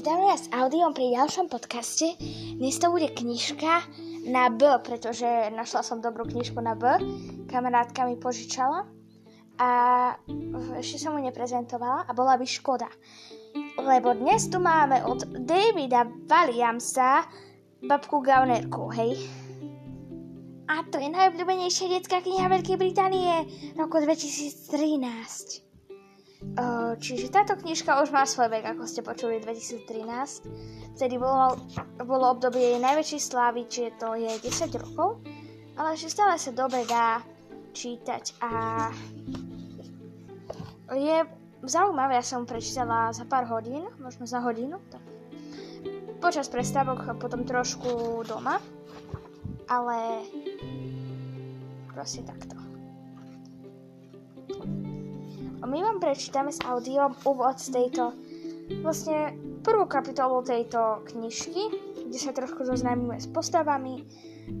Vítam vás audiom pri ďalšom podcaste. Dnes to bude knižka na B, pretože našla som dobrú knižku na B. Kamarátka mi požičala a ešte som mu neprezentovala a bola by škoda. Lebo dnes tu máme od Davida Williamsa babku Gaunerku, hej? A to je najobľúbenejšia detská kniha Veľkej Británie roku 2013. Čiže táto knižka už má svoj vek, ako ste počuli, 2013. Vtedy bolo, bolo obdobie jej najväčšej slávy, čiže to je 10 rokov, ale ešte stále sa dobre dá čítať a je zaujímavé, ja som prečítala za pár hodín, možno za hodinu, tak počas prestávok a potom trošku doma, ale proste takto. My vám prečítame s audiom úvod z tejto, vlastne prvú kapitolu tejto knižky, kde sa trošku zoznámime s postavami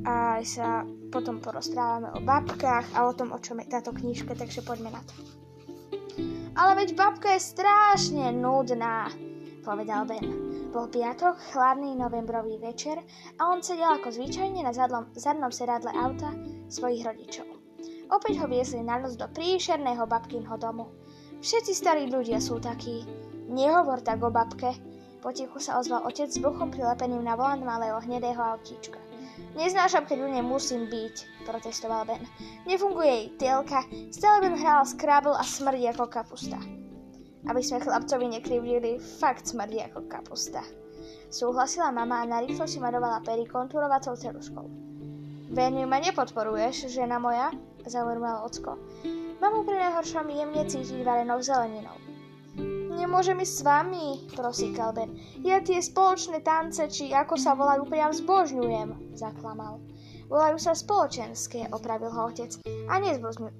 a sa potom porozprávame o babkách a o tom, o čom je táto knižka, takže poďme na to. Ale veď babka je strašne nudná, povedal Ben. Bol piatok, chladný novembrový večer a on sedel ako zvyčajne na zadlom, zadnom sedadle auta svojich rodičov. Opäť ho viezli na noc do príšerného babkinho domu. Všetci starí ľudia sú takí. Nehovor tak o babke. Potichu sa ozval otec s bruchom prilepeným na volant malého hnedého autíčka. Neznášam, keď u nej musím byť, protestoval Ben. Nefunguje jej tielka, stále Ben hral Scrabble a smrdí ako kapusta. Aby sme chlapcovi nekrivdili, fakt smrdí ako kapusta. Súhlasila mama a narýchlo si marovala pery kontúrovacou ceruškou. Ben, ma nepodporuješ, žena moja? zaurmal ocko. Mamu pri najhoršom jemne cítiť varenou zeleninou. Nemôžem ísť s vami, prosíkal Ben. Ja tie spoločné tance, či ako sa volajú, priam zbožňujem, zaklamal. Volajú sa spoločenské, opravil ho otec. A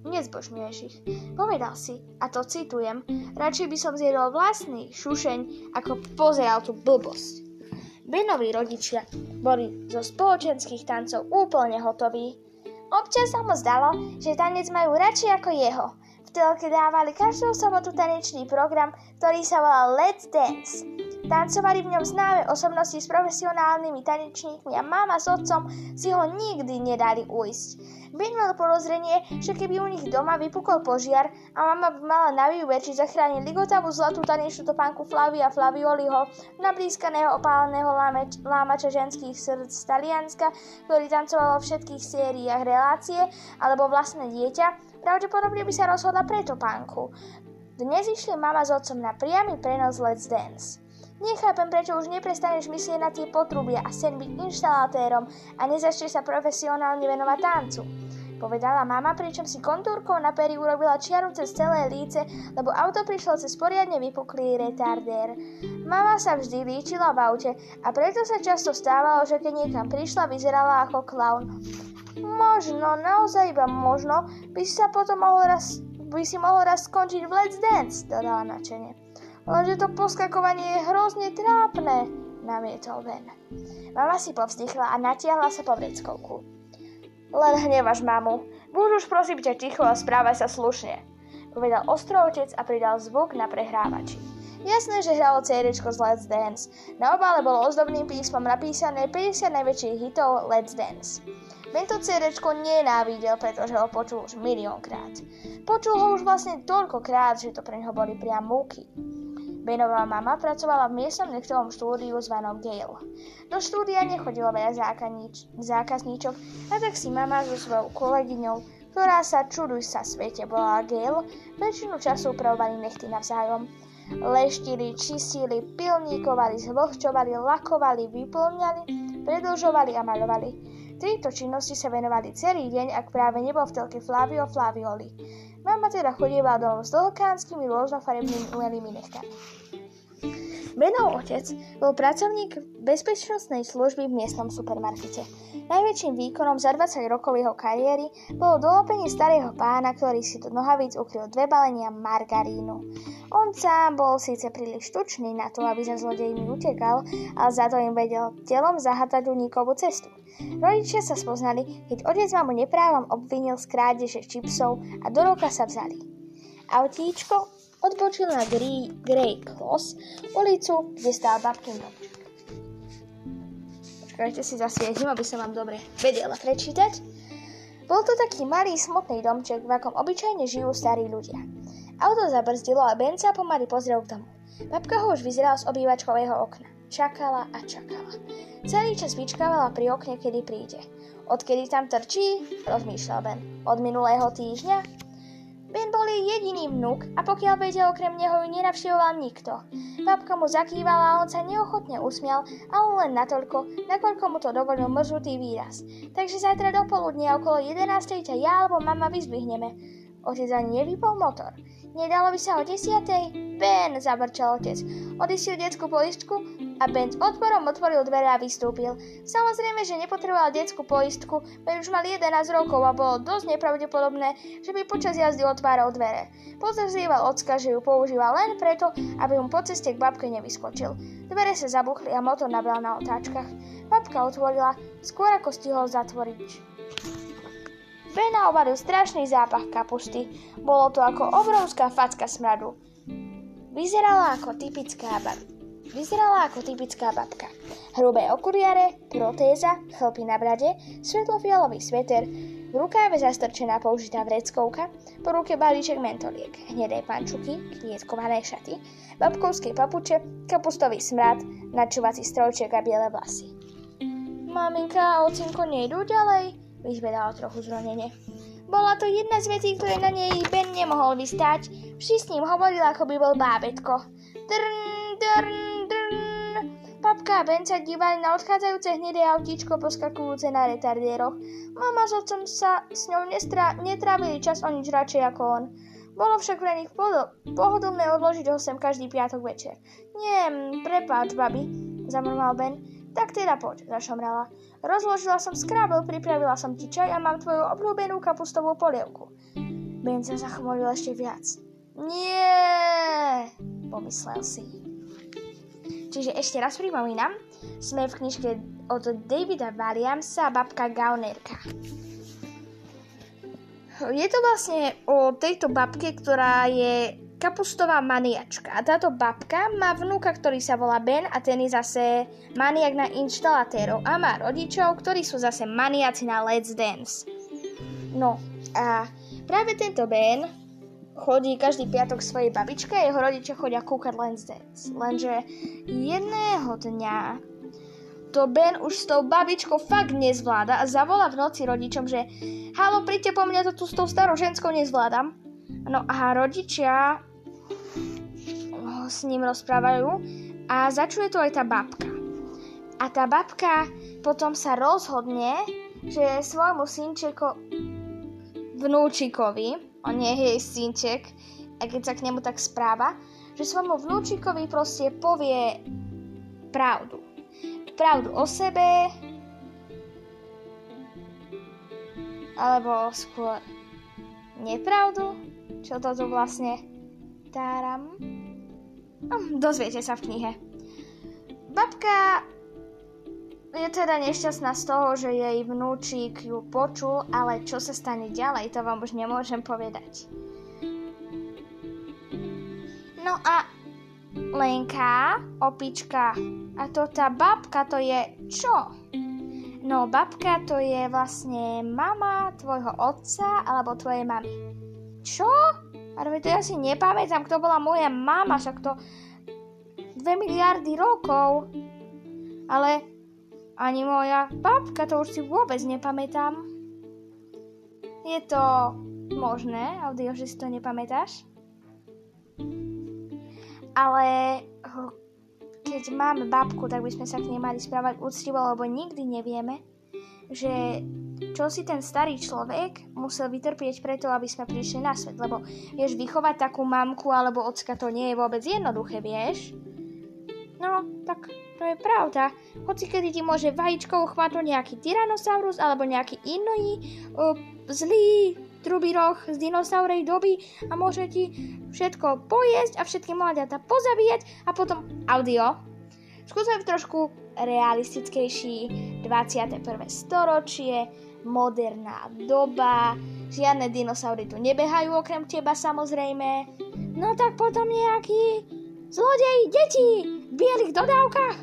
nezbožňuješ ich. Povedal si, a to citujem, radšej by som zjedol vlastný šušeň, ako pozeral tú blbosť. Benovi rodičia boli zo spoločenských tancov úplne hotoví Občas sa mu zdalo, že tanec majú radšej ako jeho. V telke dávali každú sobotu tanečný program, ktorý sa volal Let's Dance. Tancovali v ňom známe osobnosti s profesionálnymi tanečníkmi a mama s otcom si ho nikdy nedali ujsť. Ben mal porozrenie, že keby u nich doma vypukol požiar a mama by mala na výber, či zachrániť ligotavú zlatú tanečnú topánku Flavia Flavioliho, nablískaného opáleného lámeč, lámača ženských srdc z Talianska, ktorý tancoval vo všetkých sériách relácie, alebo vlastné dieťa, pravdepodobne by sa rozhodla pre topánku. Dnes išli mama s otcom na priamy prenos Let's Dance. Nechápem, prečo už neprestaneš myslieť na tie potrubia a sen byť inštalatérom a nezačne sa profesionálne venovať tancu. Povedala mama, pričom si kontúrkou na pery urobila čiaru cez celé líce, lebo auto prišlo cez poriadne vypuklý retardér. Mama sa vždy líčila v aute a preto sa často stávalo, že keď niekam prišla, vyzerala ako klaun. Možno, naozaj iba možno, by si sa potom mohol raz, by si mohol raz skončiť v Let's Dance, dodala načene. Lenže to poskakovanie je hrozne trápne, namietol Ben. Mama si povzdychla a natiahla sa po vreckovku. Len hnevaš mamu. Buď už prosím ťa ticho a správaj sa slušne, povedal ostro otec a pridal zvuk na prehrávači. Jasné, že hralo CD z Let's Dance. Na obale bolo ozdobným písmom napísané 50 najväčších hitov Let's Dance. Tento CD nenávidel, pretože ho počul už miliónkrát. Počul ho už vlastne toľkokrát, že to pre neho boli priam múky. Benová mama pracovala v miestnom nechtovom štúdiu zvanom Gale. Do štúdia nechodilo veľa zákazníčok, a tak si mama so svojou kolegyňou, ktorá sa čuduj sa svete bola Gale, väčšinu času upravovali nechty navzájom. Leštili, čistili, pilníkovali, zvlhčovali, lakovali, vyplňali, predlžovali a maľovali. Tejto činnosti sa venovali celý deň, ak práve nebol v telke Flavio Flavioli. Mama teda chodievala domov s dlhokánskymi rôznofarebnými umelými nechtami. Benov otec bol pracovník bezpečnostnej služby v miestnom supermarkete. Najväčším výkonom za 20 rokov jeho kariéry bolo dolopenie starého pána, ktorý si do nohavíc ukryl dve balenia margarínu. On sám bol síce príliš tučný na to, aby za zlodejmi utekal, ale za to im vedel telom zahatať únikovú cestu. Rodičia sa spoznali, keď otec mamu neprávom obvinil z krádeže čipsov a do roka sa vzali. Autíčko odbočil na Grey Cross ulicu, kde stál babkin domček. Počkajte si zasvietím, aby som vám dobre vedela prečítať. Bol to taký malý, smutný domček, v akom obyčajne žijú starí ľudia. Auto zabrzdilo a Ben sa pomaly pozrel k domu. Babka ho už vyzerala z obývačkového okna. Čakala a čakala. Celý čas vyčkávala pri okne, kedy príde. Odkedy tam trčí, rozmýšľal Ben. Od minulého týždňa? Ben bol jej jediný vnúk a pokiaľ vedel, okrem neho ju nenavštevoval nikto. Babka mu zakývala a on sa neochotne usmial, ale len natoľko, nakoľko mu to dovolil mrzutý výraz. Takže zajtra do poludnia okolo 11. ťa ja alebo mama vyzdvihneme. Otec ani nevypol motor. Nedalo by sa o desiatej? Ben, zabrčal otec. Odistil detskú poistku a Ben s odporom otvoril dvere a vystúpil. Samozrejme, že nepotreboval detskú poistku, veď už mal 11 rokov a bolo dosť nepravdepodobné, že by počas jazdy otváral dvere. Podozrieval ocka, že ju používal len preto, aby mu po ceste k babke nevyskočil. Dvere sa zabuchli a motor nabral na otáčkach. Babka otvorila, skôr ako stihol zatvoriť. Bena obalil strašný zápach kapusty. Bolo to ako obrovská facka smradu. Vyzerala ako typická babka. Vyzerala ako typická babka. Hrubé okuliare, protéza, chlpy na brade, svetlofialový sveter, v rukáve zastrčená použitá vreckovka, po ruke balíček mentoliek, hnedé pančuky, knietkované šaty, babkovské papuče, kapustový smrad, načúvací strojček a biele vlasy. Maminka a ocinko nejdú ďalej? Vyzvedala trochu zronene. Bola to jedna z vecí, ktoré na nej Ben nemohol vystať. Vši s ním hovorila, ako by bol bábetko. Trn, trn, Babka a Ben sa dívali na odchádzajúce hnedé autíčko poskakujúce na retardieroch. Mama s otcom sa s ňou nestra- netrávili čas o nič radšej ako on. Bolo však pre nich podo- pohodlné odložiť ho sem každý piatok večer. Nie, prepáč, babi, zamrmal Ben. Tak teda poď, zašomrala. Rozložila som skrábel, pripravila som ti čaj a mám tvoju obľúbenú kapustovú polievku. Ben sa zachmolil ešte viac. Nie, pomyslel si. Čiže ešte raz pripomínam, sme v knižke od Davida Williamsa Babka Gaunerka. Je to vlastne o tejto babke, ktorá je kapustová maniačka. A táto babka má vnúka, ktorý sa volá Ben a ten je zase maniak na inštalatérov a má rodičov, ktorí sú zase maniaci na Let's Dance. No a práve tento Ben chodí každý piatok svojej babičke a jeho rodičia chodia kúkať Let's Dance. Lenže jedného dňa to Ben už s tou babičkou fakt nezvláda a zavolá v noci rodičom, že halo, príďte po mňa, to tu s tou starou ženskou nezvládam. No a rodičia s ním rozprávajú a začuje to aj tá babka. A tá babka potom sa rozhodne, že svojmu synčeko vnúčikovi on nie je jej synček, a keď sa k nemu tak správa, že svojmu vnúčikovi proste povie pravdu. Pravdu o sebe, alebo skôr nepravdu, čo to tu vlastne táram. No, dozviete sa v knihe. Babka je teda nešťastná z toho, že jej vnúčik ju počul, ale čo sa stane ďalej, to vám už nemôžem povedať. No a Lenka, opička, a to tá babka to je čo? No babka to je vlastne mama tvojho otca alebo tvojej mamy. Čo? Ale to ja si nepamätám, kto bola moja mama, však to 2 miliardy rokov. Ale ani moja babka, to už si vôbec nepamätám. Je to možné, Audio, že si to nepamätáš? Ale keď máme babku, tak by sme sa k nej mali správať úctivo, lebo nikdy nevieme, že čo si ten starý človek musel vytrpieť preto, aby sme prišli na svet. Lebo vieš, vychovať takú mamku alebo ocka to nie je vôbec jednoduché, vieš? No, tak to je pravda. Hoci kedy ti môže vajíčkou chvatnúť nejaký Tyrannosaurus alebo nejaký iný uh, zlý trubiroch z dinosaurej doby a môže ti všetko pojesť a všetky mladiatá pozabíjať a potom audio. Skúsme trošku realistickejší 21. storočie, moderná doba, Žiadne dinosaury tu nebehajú okrem teba samozrejme. No tak potom nejaký zlodej deti v bielých dodávkach.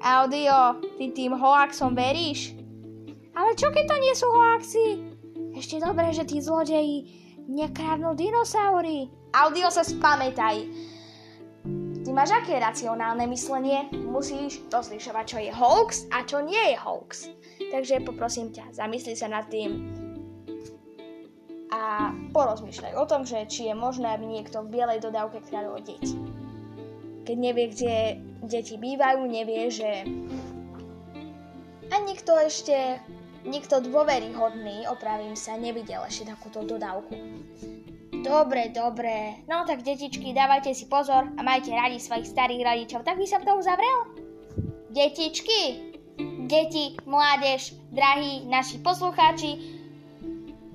Audio, ty tým hoaxom veríš? Ale čo keď to nie sú hoaxy? Ešte dobre, že tí zlodeji nekradnú dinosaury. Audio sa spamätaj. Ty máš aké racionálne myslenie? Musíš rozlišovať, čo je hoax a čo nie je hoax. Takže poprosím ťa, zamysli sa nad tým, a porozmýšľaj o tom, že či je možné, aby niekto v bielej dodávke kradol deti. Keď nevie, kde deti bývajú, nevie, že a nikto ešte, nikto dôveryhodný, opravím sa, nevidel ešte takúto dodávku. Dobre, dobre. No tak detičky, dávajte si pozor a majte radi svojich starých rodičov. Tak by som to uzavrel? Detičky, deti, mládež, drahí naši poslucháči,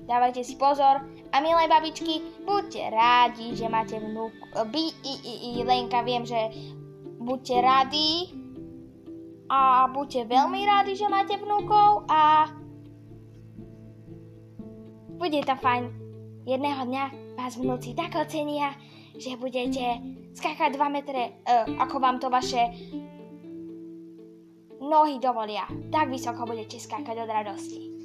Dávajte si pozor a milé babičky, buďte rádi, že máte vnúk... By, i, i, i, Lenka, viem, že buďte rádi a buďte veľmi rádi, že máte vnúkov a bude to fajn. Jedného dňa vás vnúci tak ocenia, že budete skákať 2 metre, uh, ako vám to vaše nohy dovolia. Tak vysoko budete skákať od radosti.